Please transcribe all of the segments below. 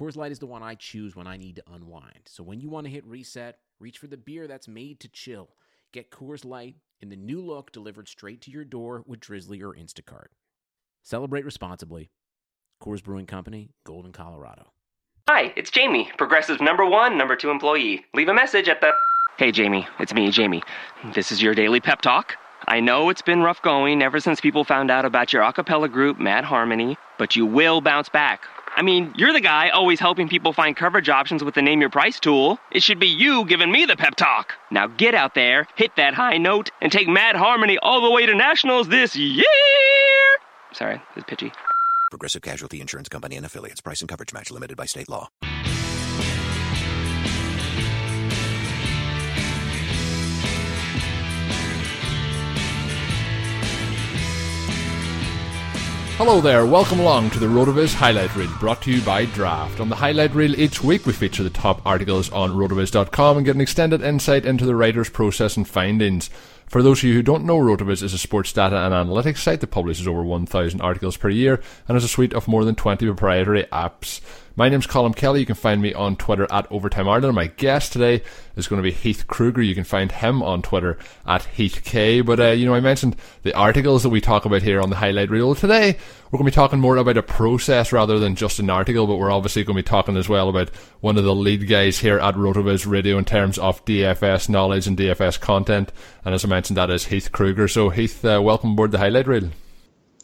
Coors Light is the one I choose when I need to unwind. So when you want to hit reset, Reach for the beer that's made to chill. Get Coors Light in the new look delivered straight to your door with Drizzly or Instacart. Celebrate responsibly. Coors Brewing Company, Golden, Colorado. Hi, it's Jamie, Progressive number one, number two employee. Leave a message at the. Hey, Jamie, it's me, Jamie. This is your daily pep talk. I know it's been rough going ever since people found out about your a cappella group, Mad Harmony, but you will bounce back. I mean, you're the guy always helping people find coverage options with the Name Your Price tool. It should be you giving me the pep talk. Now get out there, hit that high note, and take Mad Harmony all the way to nationals this year. Sorry, it's pitchy. Progressive Casualty Insurance Company and affiliates. Price and coverage match limited by state law. Hello there, welcome along to the RotoViz Highlight Reel brought to you by Draft. On the Highlight Reel each week we feature the top articles on rotoviz.com and get an extended insight into the writer's process and findings. For those of you who don't know, RotoViz is a sports data and analytics site that publishes over 1,000 articles per year and has a suite of more than 20 proprietary apps. My name's Colm Kelly. You can find me on Twitter at Overtime Ireland. My guest today is going to be Heith Krueger. You can find him on Twitter at HeithK. But, uh, you know, I mentioned the articles that we talk about here on the highlight reel. Today, we're going to be talking more about a process rather than just an article, but we're obviously going to be talking as well about one of the lead guys here at Rotoviz Radio in terms of DFS knowledge and DFS content. And as I mentioned, that is Heith Krueger. So, Heith, uh, welcome aboard the highlight reel.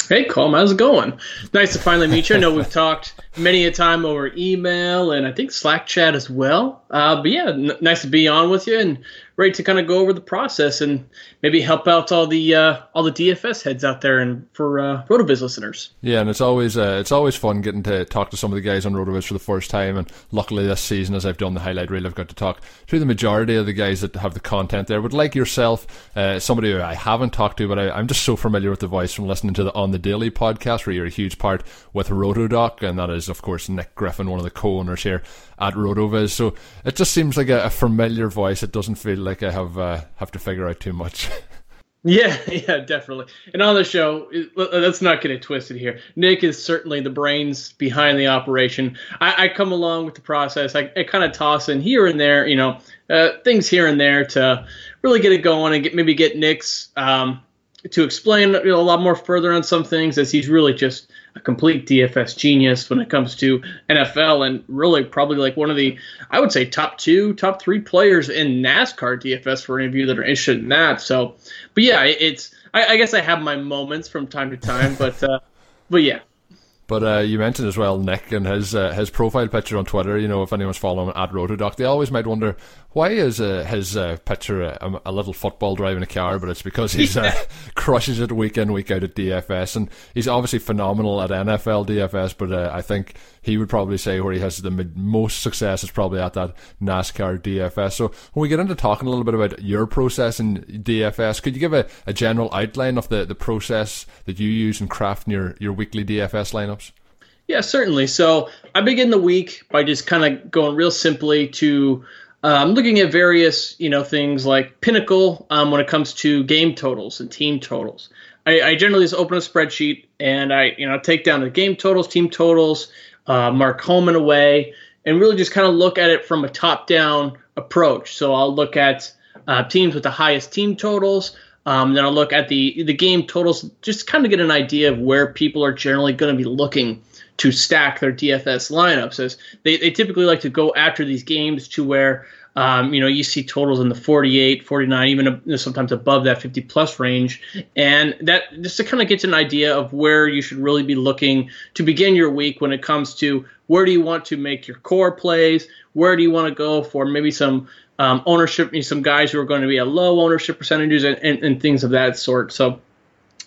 Hey, Colm, how's it going? Nice to finally meet you. I know we've talked many a time over email and I think Slack chat as well. Uh, but yeah, n- nice to be on with you and ready to kind of go over the process and maybe help out all the uh, all the DFS heads out there and for uh, Rotoviz listeners. Yeah, and it's always uh, it's always fun getting to talk to some of the guys on Rotoviz for the first time. And luckily this season, as I've done the highlight reel, I've got to talk to the majority of the guys that have the content there. But like yourself, uh, somebody who I haven't talked to, but I, am just so familiar with the voice from listening to the On the Daily podcast, where you're a huge part with Rotodoc, and that is of course Nick Griffin, one of the co-owners here at Rotoviz. So it just seems like a, a familiar voice. It doesn't feel like I have uh, have to figure out too much. Yeah, yeah, definitely. And on the show, let's not get it twisted here. Nick is certainly the brains behind the operation. I, I come along with the process. I, I kind of toss in here and there, you know, uh, things here and there to really get it going and get maybe get Nick's um, to explain you know, a lot more further on some things as he's really just a complete DFS genius when it comes to NFL and really probably like one of the I would say top two, top three players in NASCAR DFS for any of you that are interested in that. So, but yeah, it's I, I guess I have my moments from time to time, but uh, but yeah. But uh, you mentioned as well Nick and his uh, his profile picture on Twitter. You know, if anyone's following at Rotodoc, they always might wonder why is uh, his uh, picture a, a, little football driving a car, but it's because he's uh, crushes it week in week out at DFS, and he's obviously phenomenal at NFL DFS. But uh, I think he would probably say where he has the most success is probably at that NASCAR DFS. So when we get into talking a little bit about your process in DFS, could you give a, a general outline of the, the process that you use in crafting your, your weekly DFS lineups? Yeah, certainly. So I begin the week by just kind of going real simply to I'm looking at various, you know, things like Pinnacle um, when it comes to game totals and team totals. I, I, generally just open a spreadsheet and I, you know, take down the game totals, team totals, uh, mark home and away, and really just kind of look at it from a top-down approach. So I'll look at uh, teams with the highest team totals. Um, then I'll look at the the game totals, just kind of get an idea of where people are generally going to be looking to stack their DFS lineups. As they, they typically like to go after these games to where um, you know, you see totals in the 48, 49, even sometimes above that 50 plus range. And that just to kind of get an idea of where you should really be looking to begin your week when it comes to where do you want to make your core plays? Where do you want to go for maybe some um, ownership, some guys who are going to be at low ownership percentages and, and, and things of that sort. So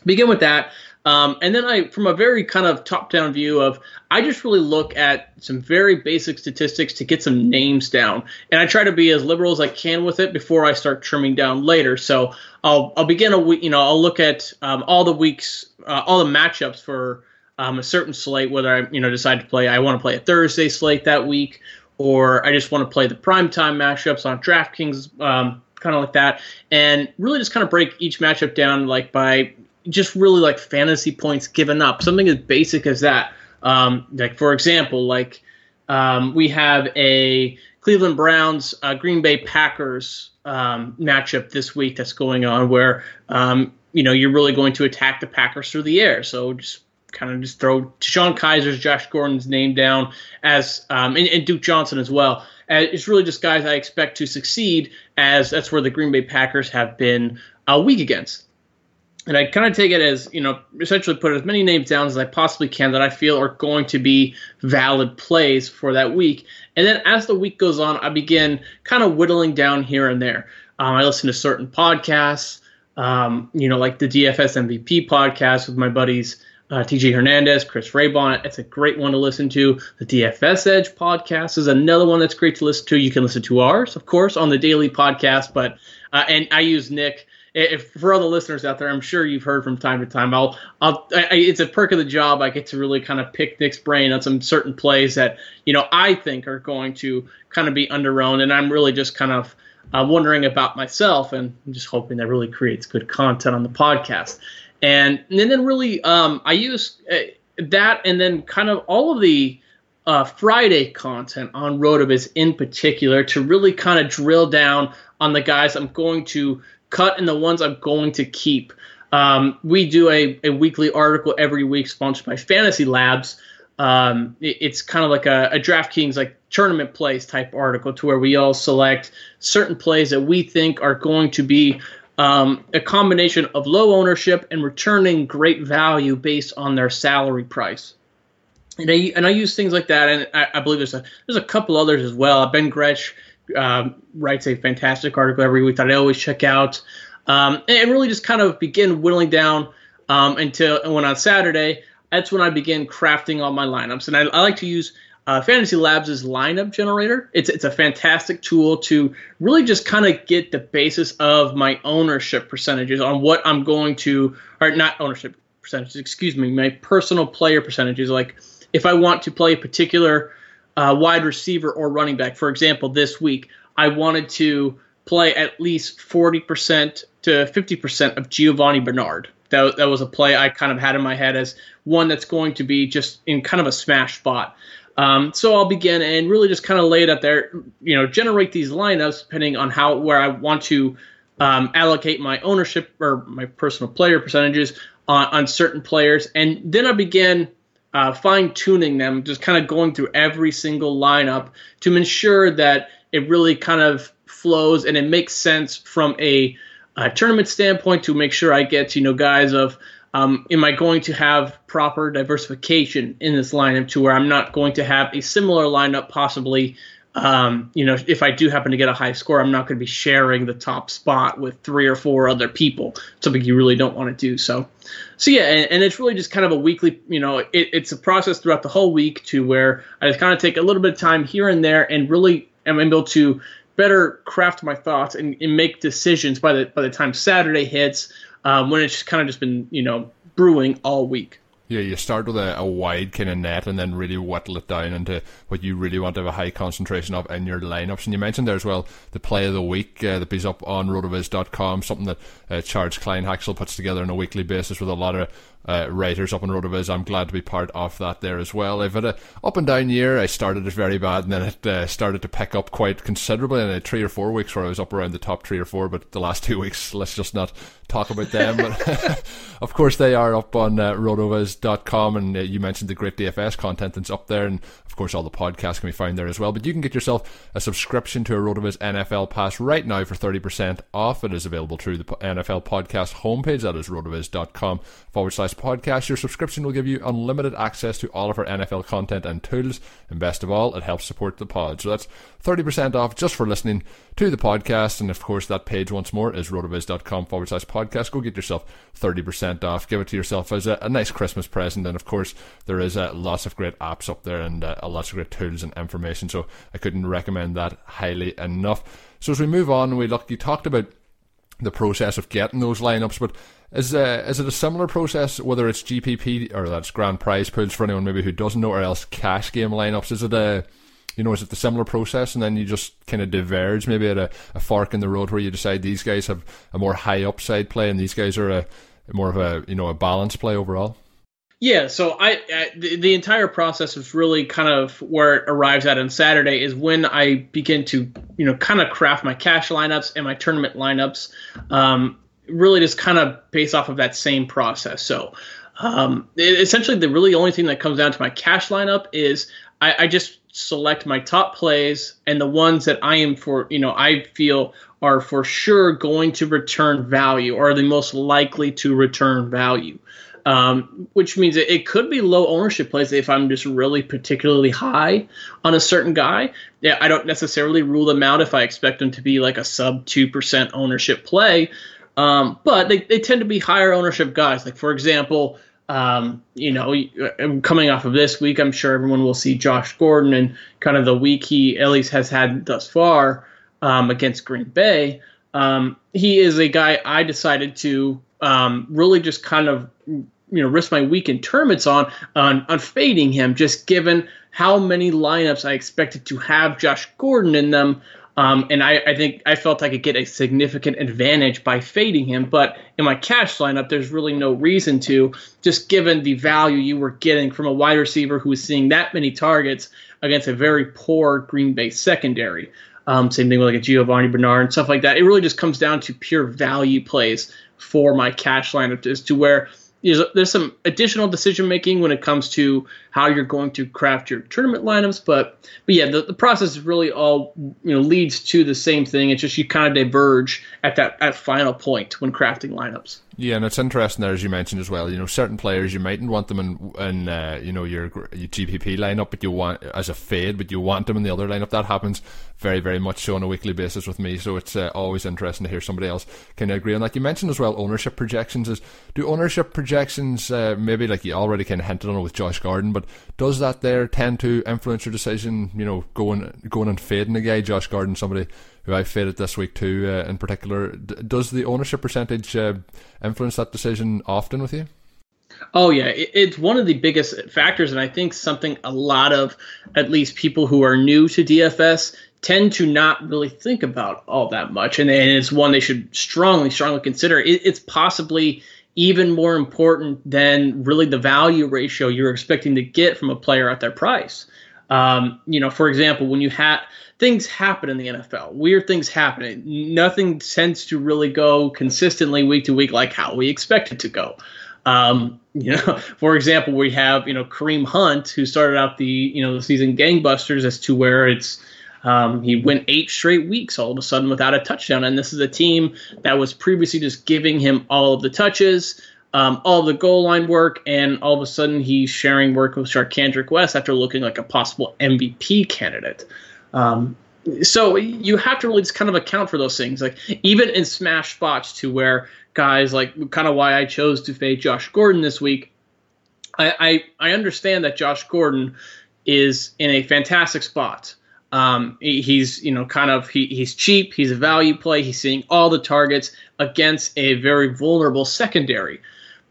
begin with that. Um, and then I, from a very kind of top-down view of, I just really look at some very basic statistics to get some names down, and I try to be as liberal as I can with it before I start trimming down later. So I'll I'll begin a week, you know, I'll look at um, all the weeks, uh, all the matchups for um, a certain slate, whether I you know decide to play, I want to play a Thursday slate that week, or I just want to play the primetime matchups on DraftKings. Um, kind of like that, and really just kind of break each matchup down like by just really like fantasy points given up, something as basic as that. Um, like for example, like um, we have a Cleveland Browns uh, Green Bay Packers um, matchup this week that's going on where um, you know you're really going to attack the Packers through the air. So just kind of just throw Sean Kizer's, Josh Gordon's name down as um, and, and, Duke Johnson as well. Uh, it's really just guys I expect to succeed as that's where the Green Bay Packers have been uh, weak against and I kind of take it as you know essentially put as many names down as I possibly can that I feel are going to be valid plays for that week. And then as the week goes on, I begin kind of whittling down here and there. Um, I listen to certain podcasts, um, you know, like the DFS MVP podcast with my buddies uh, TJ Hernandez, Chris Raybon. It's a great one to listen to. The DFS Edge podcast is another one that's great to listen to. You can listen to ours, of course, on the daily podcast, but uh, and I use Nick if for all the listeners out there, I'm sure you've heard from time to time. I'll, I'll, I, it's a perk of the job. I get to really kind of pick Nick's brain on some certain plays that you know I think are going to kind of be underowned, and I'm really just kind of uh, wondering about myself, and I'm just hoping that really creates good content on the podcast. And, and then really, um, I use uh, that, and then kind of all of the uh, Friday content on Rotoviz in particular to really kind of drill down on the guys I'm going to cut and the ones I'm going to keep. Um, we do a, a weekly article every week sponsored by Fantasy Labs. Um, it, it's kind of like a, a DraftKings like tournament plays type article to where we all select certain plays that we think are going to be um, a combination of low ownership and returning great value based on their salary price. And I, and I use things like that, and I, I believe there's a there's a couple others as well. Ben Gretch um, writes a fantastic article every week that I always check out, um, and really just kind of begin whittling down um, until when on Saturday, that's when I begin crafting all my lineups. And I, I like to use uh, Fantasy Labs' lineup generator. It's it's a fantastic tool to really just kind of get the basis of my ownership percentages on what I'm going to, or not ownership percentages, excuse me, my personal player percentages. Like if I want to play a particular uh, wide receiver or running back. For example, this week I wanted to play at least 40% to 50% of Giovani Bernard. That, that was a play I kind of had in my head as one that's going to be just in kind of a smash spot. Um, so I'll begin and really just kind of lay it out there, you know, generate these lineups depending on how where I want to um, allocate my ownership or my personal player percentages on, on certain players, and then I begin uh, fine tuning them, just kind of going through every single lineup to ensure that it really kind of flows and it makes sense from a, a tournament standpoint to make sure I get you know guys of um, am I going to have proper diversification in this lineup to where I'm not going to have a similar lineup possibly um, you know, if I do happen to get a high score, I'm not going to be sharing the top spot with three or four other people. Something you really don't want to do. So, so yeah, and, and, it's really just kind of a weekly. You know, it, it's a process throughout the whole week to where I just kind of take a little bit of time here and there, and really am able to better craft my thoughts and, and make decisions by the by the time Saturday hits, um, when it's kind of just been you know brewing all week. Yeah, you start with a, a wide kind of net and then really whittle it down into what you really want to have a high concentration of in your lineups. And you mentioned there as well the play of the week uh, that is up on rotoviz.com, something that uh, Charles Kleinheksel puts together on a weekly basis with a lot of uh, writers up in Rotoviz. I'm glad to be part of that there as well. I've had a up and down year. I started it very bad and then it uh, started to pick up quite considerably in three or four weeks where I was up around the top three or four. But the last two weeks, let's just not talk about them. but of course, they are up on uh, rotoviz.com and uh, you mentioned the great DFS content that's up there. And of course, all the podcasts can be found there as well. But you can get yourself a subscription to a Rotoviz NFL Pass right now for 30% off. It is available through the NFL podcast homepage. That is rotoviz.com forward slash podcast. Your subscription will give you unlimited access to all of our NFL content and tools. And best of all, it helps support the pod. So that's 30% off just for listening to the podcast. And of course, that page once more is rotoviz.com forward slash podcast. Go get yourself 30% off. Give it to yourself as a, a nice Christmas present. And of course, there is uh, lots of great apps up there and uh, lots of great tools and information. So I couldn't recommend that highly enough. So as we move on, we look, you talked about the process of getting those lineups, but is uh, is it a similar process whether it's GPP or that's grand prize pools for anyone maybe who doesn't know, or else cash game lineups? Is it a you know, is it the similar process and then you just kind of diverge maybe at a, a fork in the road where you decide these guys have a more high upside play and these guys are a more of a you know a balanced play overall? Yeah, so I, I the, the, entire process is really kind of where it arrives at on Saturday is when I begin to you know kind of craft my cash lineups and my tournament lineups. Um, really just kind of based off of that same process. So um, it, essentially, the really only thing that comes down to my cash lineup is I, I just select my top plays and the ones that I am for you know I feel are for sure going to return value or are the most likely to return value um, which means it, it, could be low ownership plays if I'm just really particularly high on a certain guy. Yeah, I don't necessarily rule them out if I expect them to be like a sub 2% ownership play. Um, but they, they tend to be higher ownership guys. Like, for example, um, you know, coming off of this week, I'm sure everyone will see Josh Gordon and kind of the week he at least has had thus far um, against Green Bay. Um, he is a guy I decided to um, really just kind of you know risk my weekend tournaments on on on fading him, just given how many lineups I expected to have Josh Gordon in them. Um, and I, I, think I felt I could get a significant advantage by fading him. But in my cash lineup, there's really no reason to, just given the value you were getting from a wide receiver who was seeing that many targets against a very poor Green Bay secondary. Um, same thing with like a Giovani Bernard and stuff like that. It really just comes down to pure value plays for my cash lineup as to where there's, there's some additional decision making when it comes to how you're going to craft your tournament lineups but but yeah the, the process really all you know leads to the same thing it's just you kind of diverge at that at final point when crafting lineups yeah, and it's interesting there as you mentioned as well. You know, certain players you mightn't want them in, in uh, you know your, your GPP lineup, but you want as a fade, but you want them in the other lineup. That happens very, very much so on a weekly basis with me. So it's uh, always interesting to hear somebody else kind of agree on that. You mentioned as well ownership projections. Is do ownership projections uh, maybe like you already kind of hinted on it with Josh Gordon, but does that there tend to influence your decision? You know, going going and fading a guy, Josh Gordon, somebody who I faded this week too, uh, in particular. D- does the ownership percentage uh, influence that decision often with you? Oh yeah, it's one of the biggest factors, and I think something a lot of at least people who are new to DFS tend to not really think about all that much, and, and it's one they should strongly, strongly consider. It, it's possibly even more important than really the value ratio you're expecting to get from a player at their price. Um, you know, for example, when you have things happen in the NFL, weird things happen. Nothing tends to really go consistently week to week like how we expect it to go. Um, you know, for example, we have you know Kareem Hunt who started out the you know the season gangbusters as to where it's um, he went eight straight weeks all of a sudden without a touchdown, and this is a team that was previously just giving him all of the touches um, all the goal line work, and all of a sudden he's sharing work with Charcandrick West after looking like a possible MVP candidate. Um, so you have to really just kind of account for those things, like even in smash spots to where guys like kind of why I chose to fade Josh Gordon this week. I, I understand that Josh Gordon is in a fantastic spot. Um, he's you know kind of he, he's cheap. He's a value play. He's seeing all the targets against a very vulnerable secondary.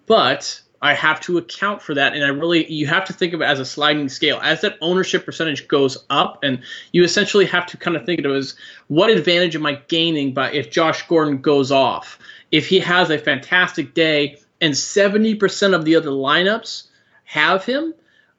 But I have to account for that. And I really, you have to think of it as a sliding scale. As that ownership percentage goes up, and you essentially have to kind of think of it as what advantage am I gaining by if Josh Gordon goes off? If he has a fantastic day and 70% of the other lineups have him,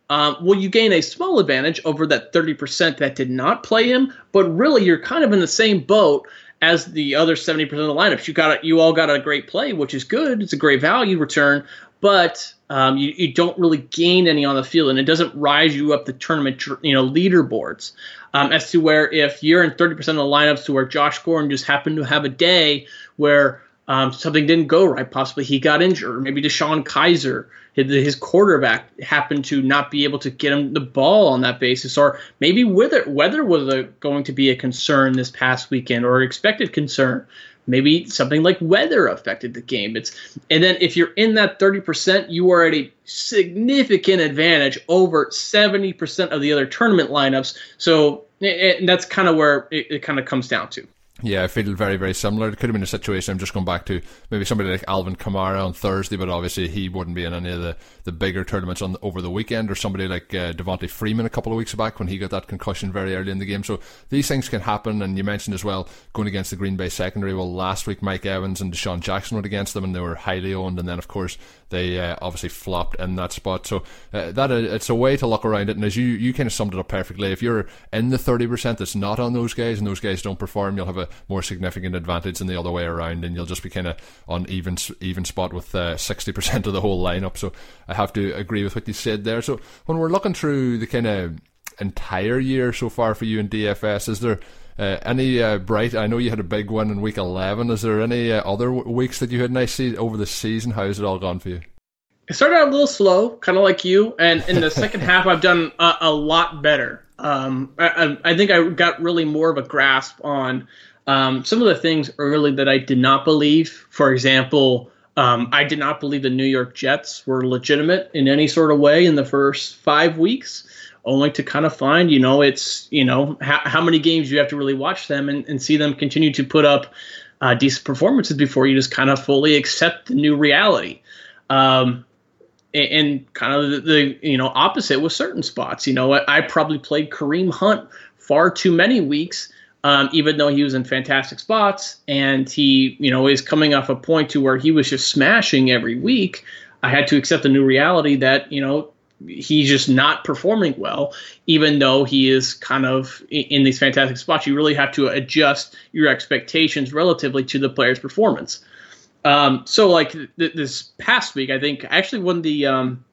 um, well, you gain a small advantage over that 30% that did not play him, but really you're kind of in the same boat as the other 70% of the lineups. You got you all got a great play, which is good. It's a great value return, but um, you, you don't really gain any on the field, and it doesn't rise you up the tournament you know leaderboards. Um, as to where if you're in 30% of the lineups to where Josh Gordon just happened to have a day where um, something didn't go right. Possibly he got injured, maybe DeShone Kizer, his quarterback, happened to not be able to get him the ball on that basis, or maybe weather weather was a, going to be a concern this past weekend or expected concern. Maybe something like weather affected the game. It's and then if you're in that 30%, you are at a significant advantage over 70% of the other tournament lineups. So and that's kind of where it, it kind of comes down to. Yeah, I feel very, very similar. It could have been a situation. I'm just going back to maybe somebody like Alvin Kamara on Thursday, but obviously he wouldn't be in any of the, the bigger tournaments on over the weekend, or somebody like uh, Devonta Freeman a couple of weeks back when he got that concussion very early in the game. So these things can happen. And you mentioned as well going against the Green Bay secondary. Well, last week Mike Evans and DeSean Jackson went against them, and they were highly owned. And then of course they uh, obviously flopped in that spot. So uh, that uh, it's a way to look around it. And as you you kind of summed it up perfectly, if you're in the thirty percent that's not on those guys, and those guys don't perform, you'll have a more significant advantage than the other way around, and you'll just be kind of on even even spot with uh, sixty percent of the whole lineup. So I have to agree with what you said there. So when we're looking through the kind of entire year so far for you in DFS, is there any uh, bright? I know you had a big one in week eleven. Is there any uh, other w- weeks that you had nice see over the season? How's it all gone for you? It started out a little slow, kind of like you, and in the second half, I've done a, a lot better. Um, I, I, think I got really more of a grasp on um, some of the things early that I did not believe. For example, um, I did not believe the New York Jets were legitimate in any sort of way in the first five weeks only to kind of find, you know, it's, you know, how, how many games you have to really watch them and, and see them continue to put up uh, decent performances before you just kind of fully accept the new reality. Um, and, and, kind of the, the, you know, opposite with certain spots. You know, I, I probably played Kareem Hunt far too many weeks. Um, even though he was in fantastic spots and he, you know, is coming off a point to where he was just smashing every week, I had to accept the new reality that, you know, he's just not performing well, even though he is kind of in these fantastic spots. You really have to adjust your expectations relatively to the player's performance. Um, so, like th- this past week, I think I actually won the um,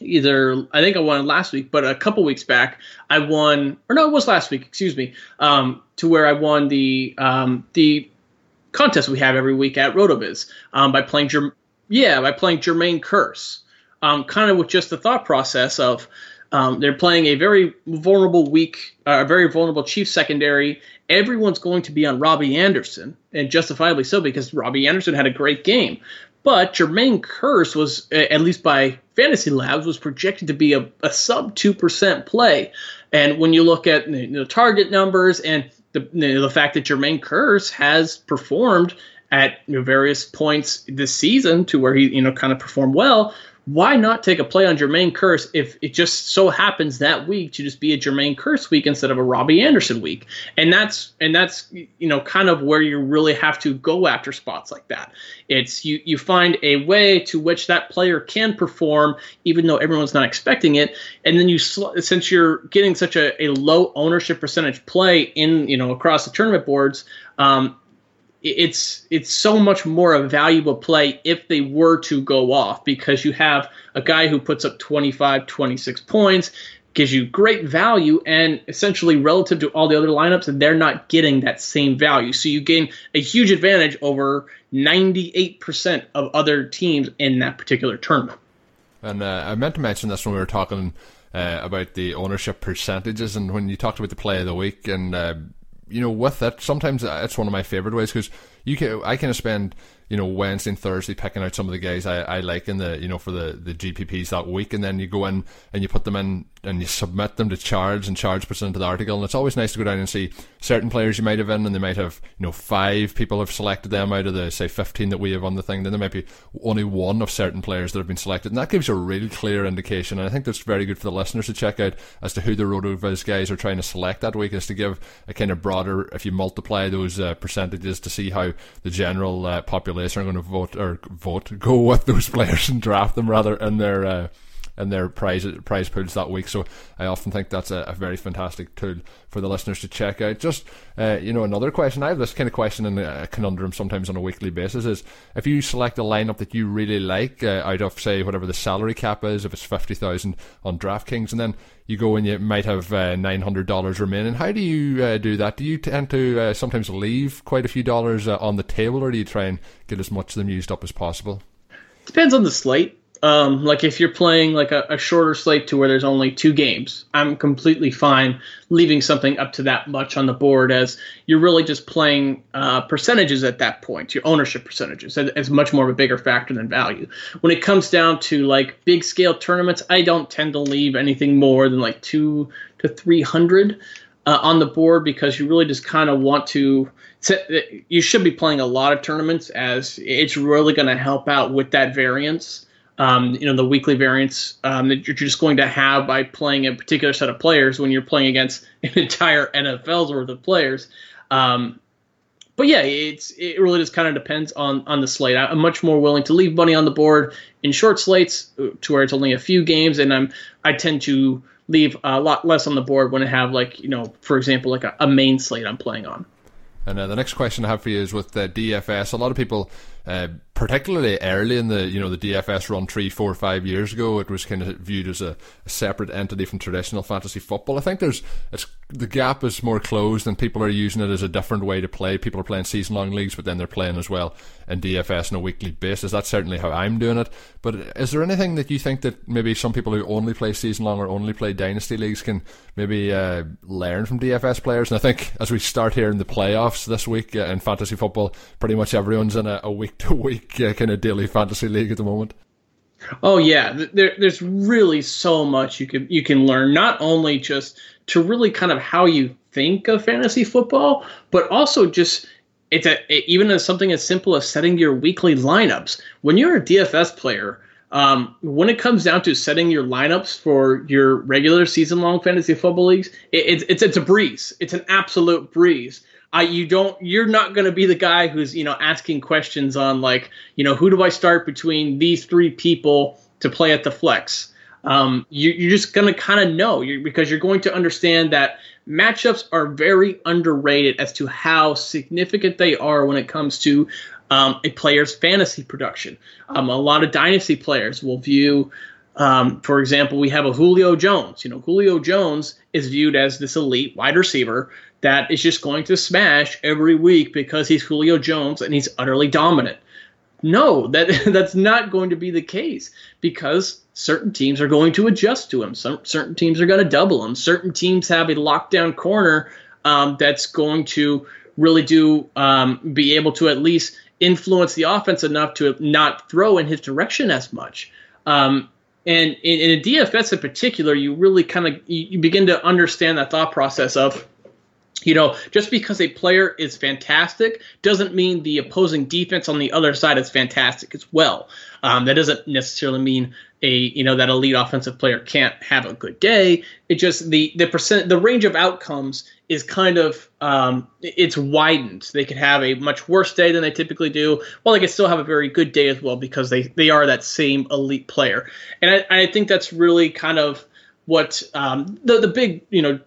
either I think I won last week, but a couple weeks back I won, or no, it was last week. Excuse me, um, to where I won the um, the contest we have every week at Rotoviz um, by playing Germ- yeah by playing Jermaine Kearse um, kind of with just the thought process of um, they're playing a very vulnerable weak, uh, a very vulnerable Chief secondary. Everyone's going to be on Robbie Anderson, and justifiably so because Robbie Anderson had a great game. But Jermaine Kearse was, at least by Fantasy Labs, was projected to be a, a sub two percent play. And when you look at the you know, target numbers and the, you know, the fact that Jermaine Kearse has performed at you know, various points this season to where he you know kind of performed well, why not take a play on Jermaine Kearse if it just so happens that week to just be a Jermaine Kearse week instead of a Robbie Anderson week? And that's and that's you know kind of where you really have to go after spots like that. It's you you find a way to which that player can perform even though everyone's not expecting it, and then you since you're getting such a, a low ownership percentage play in you know across the tournament boards. Um, it's it's so much more a valuable play if they were to go off because you have a guy who puts up 25 26 points gives you great value and essentially relative to all the other lineups and they're not getting that same value. So you gain a huge advantage over 98% of other teams in that particular tournament. And uh, i meant to mention this when we were talking uh, about the ownership percentages and when you talked about the play of the week and uh, you know, with it, sometimes uh, it's one of my favorite ways because you can I can spend you know Wednesday and Thursday picking out some of the guys I, I like in the you know for the the GPPs that week, and then you go in and you put them in and you submit them to Charge, and Charge puts into the article. And it's always nice to go down and see certain players you might have in, and they might have you know five people have selected them out of the say fifteen that we have on the thing. Then there might be only one of certain players that have been selected, and that gives a really clear indication. And I think that's very good for the listeners to check out as to who the RotoViz guys are trying to select that week, is to give a kind of broader. If you multiply those uh, percentages to see how the general uh, population are going to vote or vote go with those players and draft them rather in their. Uh, in their prize prize pools that week. So I often think that's a, a very fantastic tool for the listeners to check out. Just uh, you know, another question. I have this kind of question and a conundrum sometimes on a weekly basis: is if you select a lineup that you really like uh, out of say whatever the salary cap is, if it's fifty thousand on DraftKings, and then you go and you might have uh, nine hundred dollars remaining. How do you uh, do that? Do you tend to uh, sometimes leave quite a few dollars uh, on the table, or do you try and get as much of them used up as possible? Depends on the slate. Um, like if you're playing like a, a, shorter slate to where there's only two games, I'm completely fine leaving something up to that much on the board as you're really just playing uh, percentages at that point, your ownership percentages, as much more of a bigger factor than value. When it comes down to like big scale tournaments, I don't tend to leave anything more than like two to three hundred uh, on the board because you really just kind of want to. You should be playing a lot of tournaments as it's really going to help out with that variance um, you know the weekly variance um, that you're just going to have by playing a particular set of players when you're playing against an entire NFL's worth of players. Um, but yeah, it's it really just kind of depends on on the slate. I'm much more willing to leave money on the board in short slates uh, to where it's only a few games, and I'm I tend to leave a lot less on the board when I have like you know for example like a, a main slate I'm playing on. And uh, the next question I have for you is with the DFS. A lot of people uh, particularly early in the you know the DFS run three, four, five years ago, it was kind of viewed as a, a, separate entity from traditional fantasy football. I think there's it's the gap is more closed, and people are using it as a different way to play. People are playing season long leagues, but then they're playing as well in DFS on a weekly basis. That's certainly how I'm doing it. But is there anything that you think that maybe some people who only play season long or only play dynasty leagues can maybe uh, learn from DFS players? And I think as we start here in the playoffs this week uh, in fantasy football, pretty much everyone's in a week to week uh, kind of daily fantasy league at the moment? Oh yeah, there, there's really so much you can you can learn. Not only just to really kind of how you think of fantasy football, but also just it's a even as something as simple as setting your weekly lineups. When you're a DFS player, um, when it comes down to setting your lineups for your regular season long fantasy football leagues, it, it's it's it's a breeze. It's an absolute breeze. I you don't you're not going to be the guy who's you know asking questions on like you know who do I start between these three people to play at the flex. Um, you, you're just going to kind of know you're, because you're going to understand that matchups are very underrated as to how significant they are when it comes to um, a player's fantasy production. Um, a lot of dynasty players will view, um, for example, we have a Julio Jones. You know, Julio Jones is viewed as this elite wide receiver that is just going to smash every week because he's Julio Jones and he's utterly dominant. No, that that's not going to be the case because certain teams are going to adjust to him. Some certain teams are going to double him. Certain teams have a lockdown corner um, that's going to really do um, be able to at least influence the offense enough to not throw in his direction as much. Um, and in, in, a DFS in particular, you really kind of you, you begin to understand that thought process of you know, just because a player is fantastic doesn't mean the opposing defense on the other side is fantastic as well. Um, that doesn't necessarily mean a you know that elite offensive player can't have a good day. It just the the percent the range of outcomes is kind of um, it's widened. They could have a much worse day than they typically do, while they could still have a very good day as well because they they are that same elite player. And I, I think that's really kind of what um, the the big you know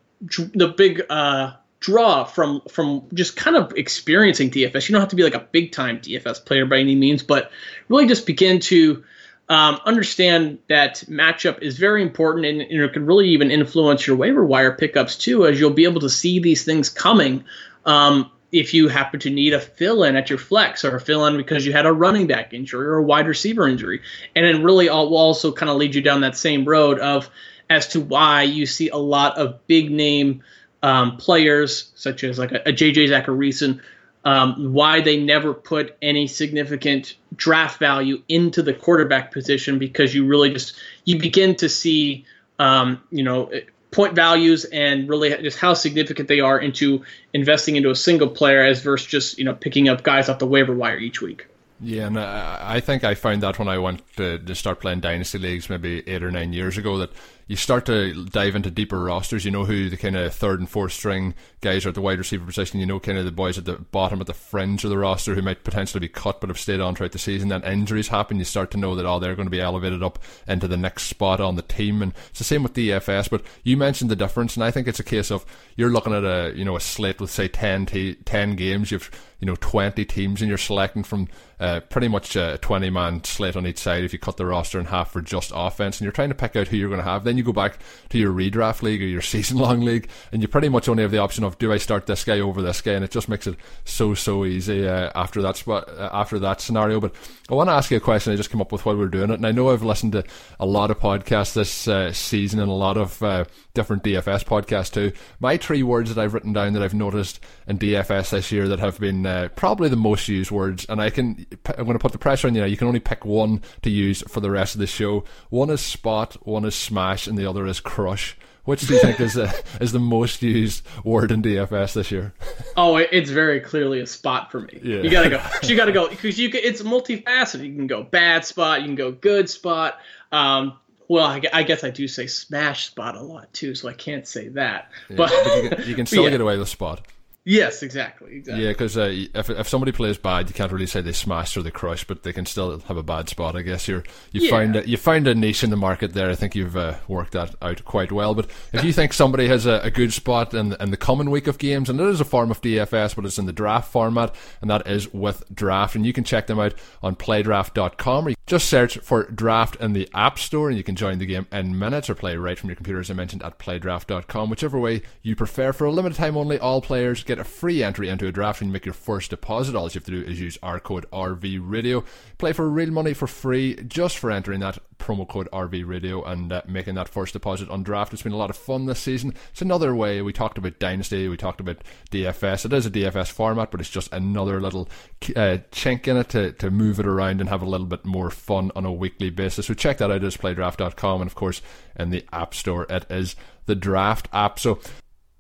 the big uh, draw from from just kind of experiencing DFS. You don't have to be like a big time DFS player by any means, but really just begin to um, understand that matchup is very important and, and, it can really even influence your waiver wire pickups too, as you'll be able to see these things coming. Um, if you happen to need a fill in at your flex or a fill in because you had a running back injury or a wide receiver injury, and then really all, will also kind of lead you down that same road of as to why you see a lot of big name um, players such as like a, a JJ Zachariason, um, why they never put any significant draft value into the quarterback position because you really just you begin to see um, you know, point values and really just how significant they are into investing into a single player as versus just you know picking up guys off the waiver wire each week. Yeah, and I, I think I found that when I went to, to start playing dynasty leagues maybe eight or nine years ago that you start to dive into deeper rosters. You know who the kind of third and fourth string guys are at the wide receiver position. You know kind of the boys at the bottom, at the fringe of the roster who might potentially be cut but have stayed on throughout the season. Then injuries happen. You start to know that, oh, they're going to be elevated up into the next spot on the team. And it's the same with DFS. But you mentioned the difference, and I think it's a case of you're looking at a, you know, a slate with, say, 10, t- 10 games. You've, you know, 20 teams and you're selecting from uh, pretty much a 20 man slate on each side if you cut the roster in half for just offense. And you're trying to pick out who you're going to have. Then you go back to your redraft league or your season long league, and you pretty much only have the option of do I start this guy over this guy, and it just makes it so so easy uh, after that uh, after that scenario. But I want to ask you a question I just came up with while we are doing it, and I know I've listened to a lot of podcasts this uh, season and a lot of uh, different DFS podcasts too. My three words that I've written down that I've noticed in DFS this year that have been uh, probably the most used words, and I can I'm going to put the pressure on you now. You can only pick one to use for the rest of the show. One is spot, one is smash, and the other is crush. Which do you think is the, is the most used word in DFS this year? Oh, it's very clearly a spot for me. Yeah. You gotta go. You gotta go because you can, it's multifaceted. You can go bad spot. You can go good spot. Um, well, I, I, guess I do say smash spot a lot too, so I can't say that. Yeah, but, but you, can, you can still yeah. get away with spot. Yes, exactly. exactly. Yeah, because uh, if if somebody plays bad, you can't really say they smashed or they crushed, but they can still have a bad spot. I guess you're you yeah. find a, you find a niche in the market there. I think you've uh, worked that out quite well. But if you think somebody has a, a, good spot in in the coming week of games, and it is a form of DFS, but it's in the draft format, and that is with draft, and you can check them out on PlayDraft.com, or you just search for draft in the App Store, and you can join the game in minutes or play right from your computer, as I mentioned at PlayDraft.com, whichever way you prefer. For a limited time only, all players get get a free entry into a draft and you make your first deposit. All you have to do is use our code RV Radio. Play for real money for free just for entering that promo code RV Radio and uh, making that first deposit on draft. It's been a lot of fun this season. It's another way. We talked about Dynasty, we talked about DFS. It is a DFS format, but it's just another little uh, chink in it to, to move it around and have a little bit more fun on a weekly basis. So check that out as playdraft.com and of course in the App Store it is the Draft app. So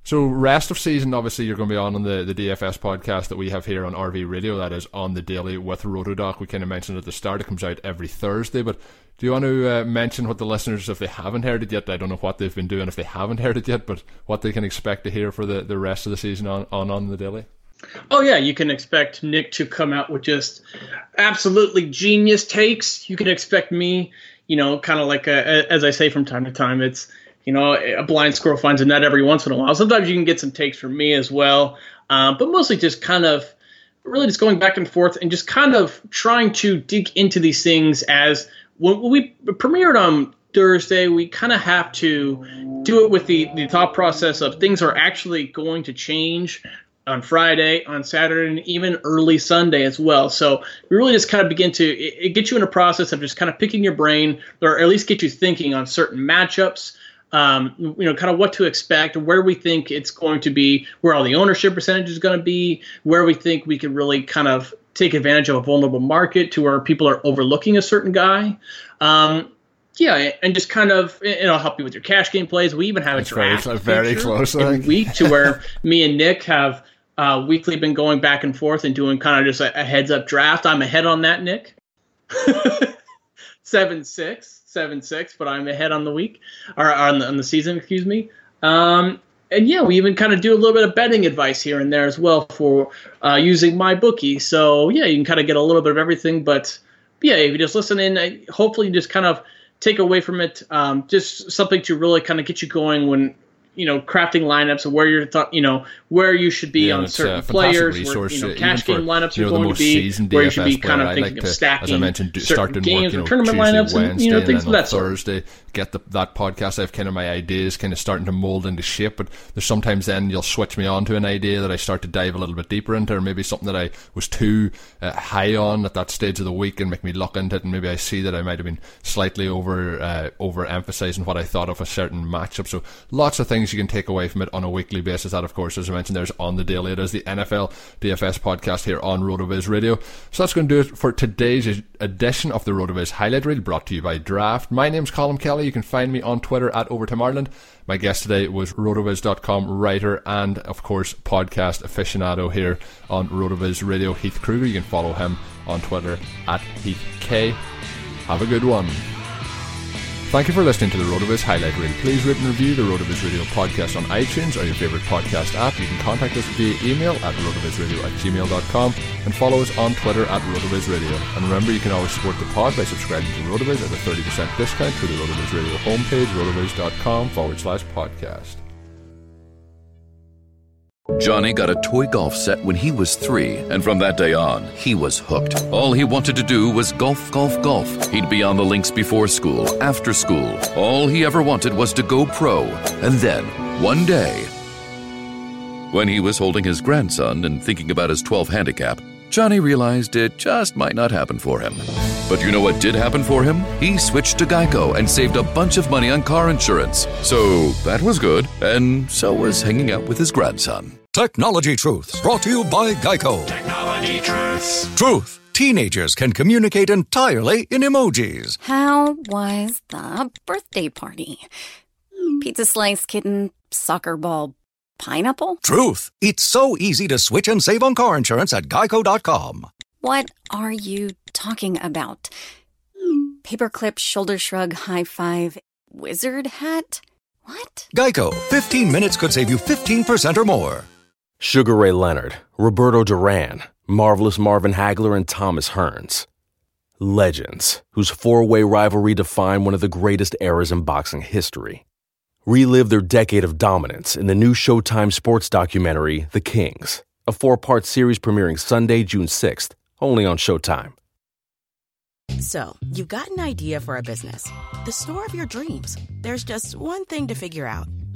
so rest of season, obviously, you're going to be on on the, the DFS podcast that we have here on RV Radio. That is on the daily with Rotodoc. We kind of mentioned at the start it comes out every Thursday. But do you want to uh, mention what the listeners, if they haven't heard it yet, I don't know what they've been doing if they haven't heard it yet, but what they can expect to hear for the, the rest of the season on on, on the daily? Oh yeah, you can expect Nick to come out with just absolutely genius takes. You can expect me, you know, kind of like a, as I say from time to time, it's you know, a blind squirrel finds a nut every once in a while. Sometimes you can get some takes from me as well, uh, but mostly just kind of really just going back and forth and just kind of trying to dig into these things as when we premiered on Thursday, we kind of have to do it with the, the thought process of things are actually going to change on Friday, on Saturday, and even early Sunday as well. So we really just kind of begin to it, it get you in a process of just kind of picking your brain, or at least get you thinking on certain matchups, um, you know, kind of what to expect, where we think it's going to be, where all the ownership percentage is going to be, where we think we can really kind of take advantage of a vulnerable market to where people are overlooking a certain guy. Um, yeah, and just kind of, I'll help you with your cash game plays. We even have a draft very, very close week to where me and Nick have uh, weekly been going back and forth and doing kind of just a, a heads up draft. I'm ahead on that, Nick. Seven six seven six, but I'm ahead on the week or on the, on the season, excuse me. Um, and yeah, we even kind of do a little bit of betting advice here and there as well for uh, using my bookie. So yeah, you can kind of get a little bit of everything. But yeah, if you just listen in, hopefully you just kind of take away from it um, just something to really kind of get you going when you know crafting lineups and where you're th- you know where you should be yeah, on certain players where you know cash game lineups are going to be where you should be kind of thinking like of stacking as I mentioned start games work, you know, tournament Tuesday, lineups Wednesday, and you know things of that Thursday sort get the, that podcast. I have kind of my ideas kind of starting to mold into shape, but there's sometimes then you'll switch me on to an idea that I start to dive a little bit deeper into, or maybe something that I was too uh, high on at that stage of the week and make me look into it, and maybe I see that I might have been slightly over uh, over emphasizing what I thought of a certain matchup. So lots of things things you can take away from it on a weekly basis. That, of course, as I mentioned, there's on the daily. It is the NFL DFS podcast here on RotoViz Radio. So that's going to do it for today's edition of the RotoViz highlight reel brought to you by Draft. My name's Colm Kelly. You can find me on Twitter at Overtime Ireland. My guest today was rotoviz.com writer and, of course, podcast aficionado here on RotoViz Radio, Heith Krueger. You can follow him on Twitter at HeithK. Have a good one. Thank you for listening to the RotoViz Highlight Reel. Please rate and review the RotoViz Radio podcast on iTunes or your favourite podcast app. You can contact us via email at rotovizradio at gmail.com and follow us on Twitter at RotoViz Radio. And remember, you can always support the pod by subscribing to RotoViz at a 30% discount through the RotoViz Radio homepage, rotoviz.com forward slash podcast. Johnny got a toy golf set when he was three, and from that day on, he was hooked. All he wanted to do was golf, golf, golf. He'd be on the links before school, after school. All he ever wanted was to go pro. And then, one day, when he was holding his grandson and thinking about his 12 handicap, Johnny realized it just might not happen for him. But you know what did happen for him? He switched to Geico and saved a bunch of money on car insurance. So that was good, and so was hanging out with his grandson. Technology Truths, brought to you by Geico. Technology Truths. Truth. Teenagers can communicate entirely in emojis. How was the birthday party? Pizza slice, kitten, soccer ball, pineapple? Truth. It's so easy to switch and save on car insurance at geico.com. What are you talking about? Paperclip, shoulder shrug, high five, wizard hat? What? Geico. 15 minutes could save you 15% or more. Sugar Ray Leonard, Roberto Duran, Marvelous Marvin Hagler, and Thomas Hearns. Legends, whose four way rivalry defined one of the greatest eras in boxing history. Relive their decade of dominance in the new Showtime sports documentary, The Kings, a four part series premiering Sunday, June 6th, only on Showtime. So, you've got an idea for a business, the store of your dreams. There's just one thing to figure out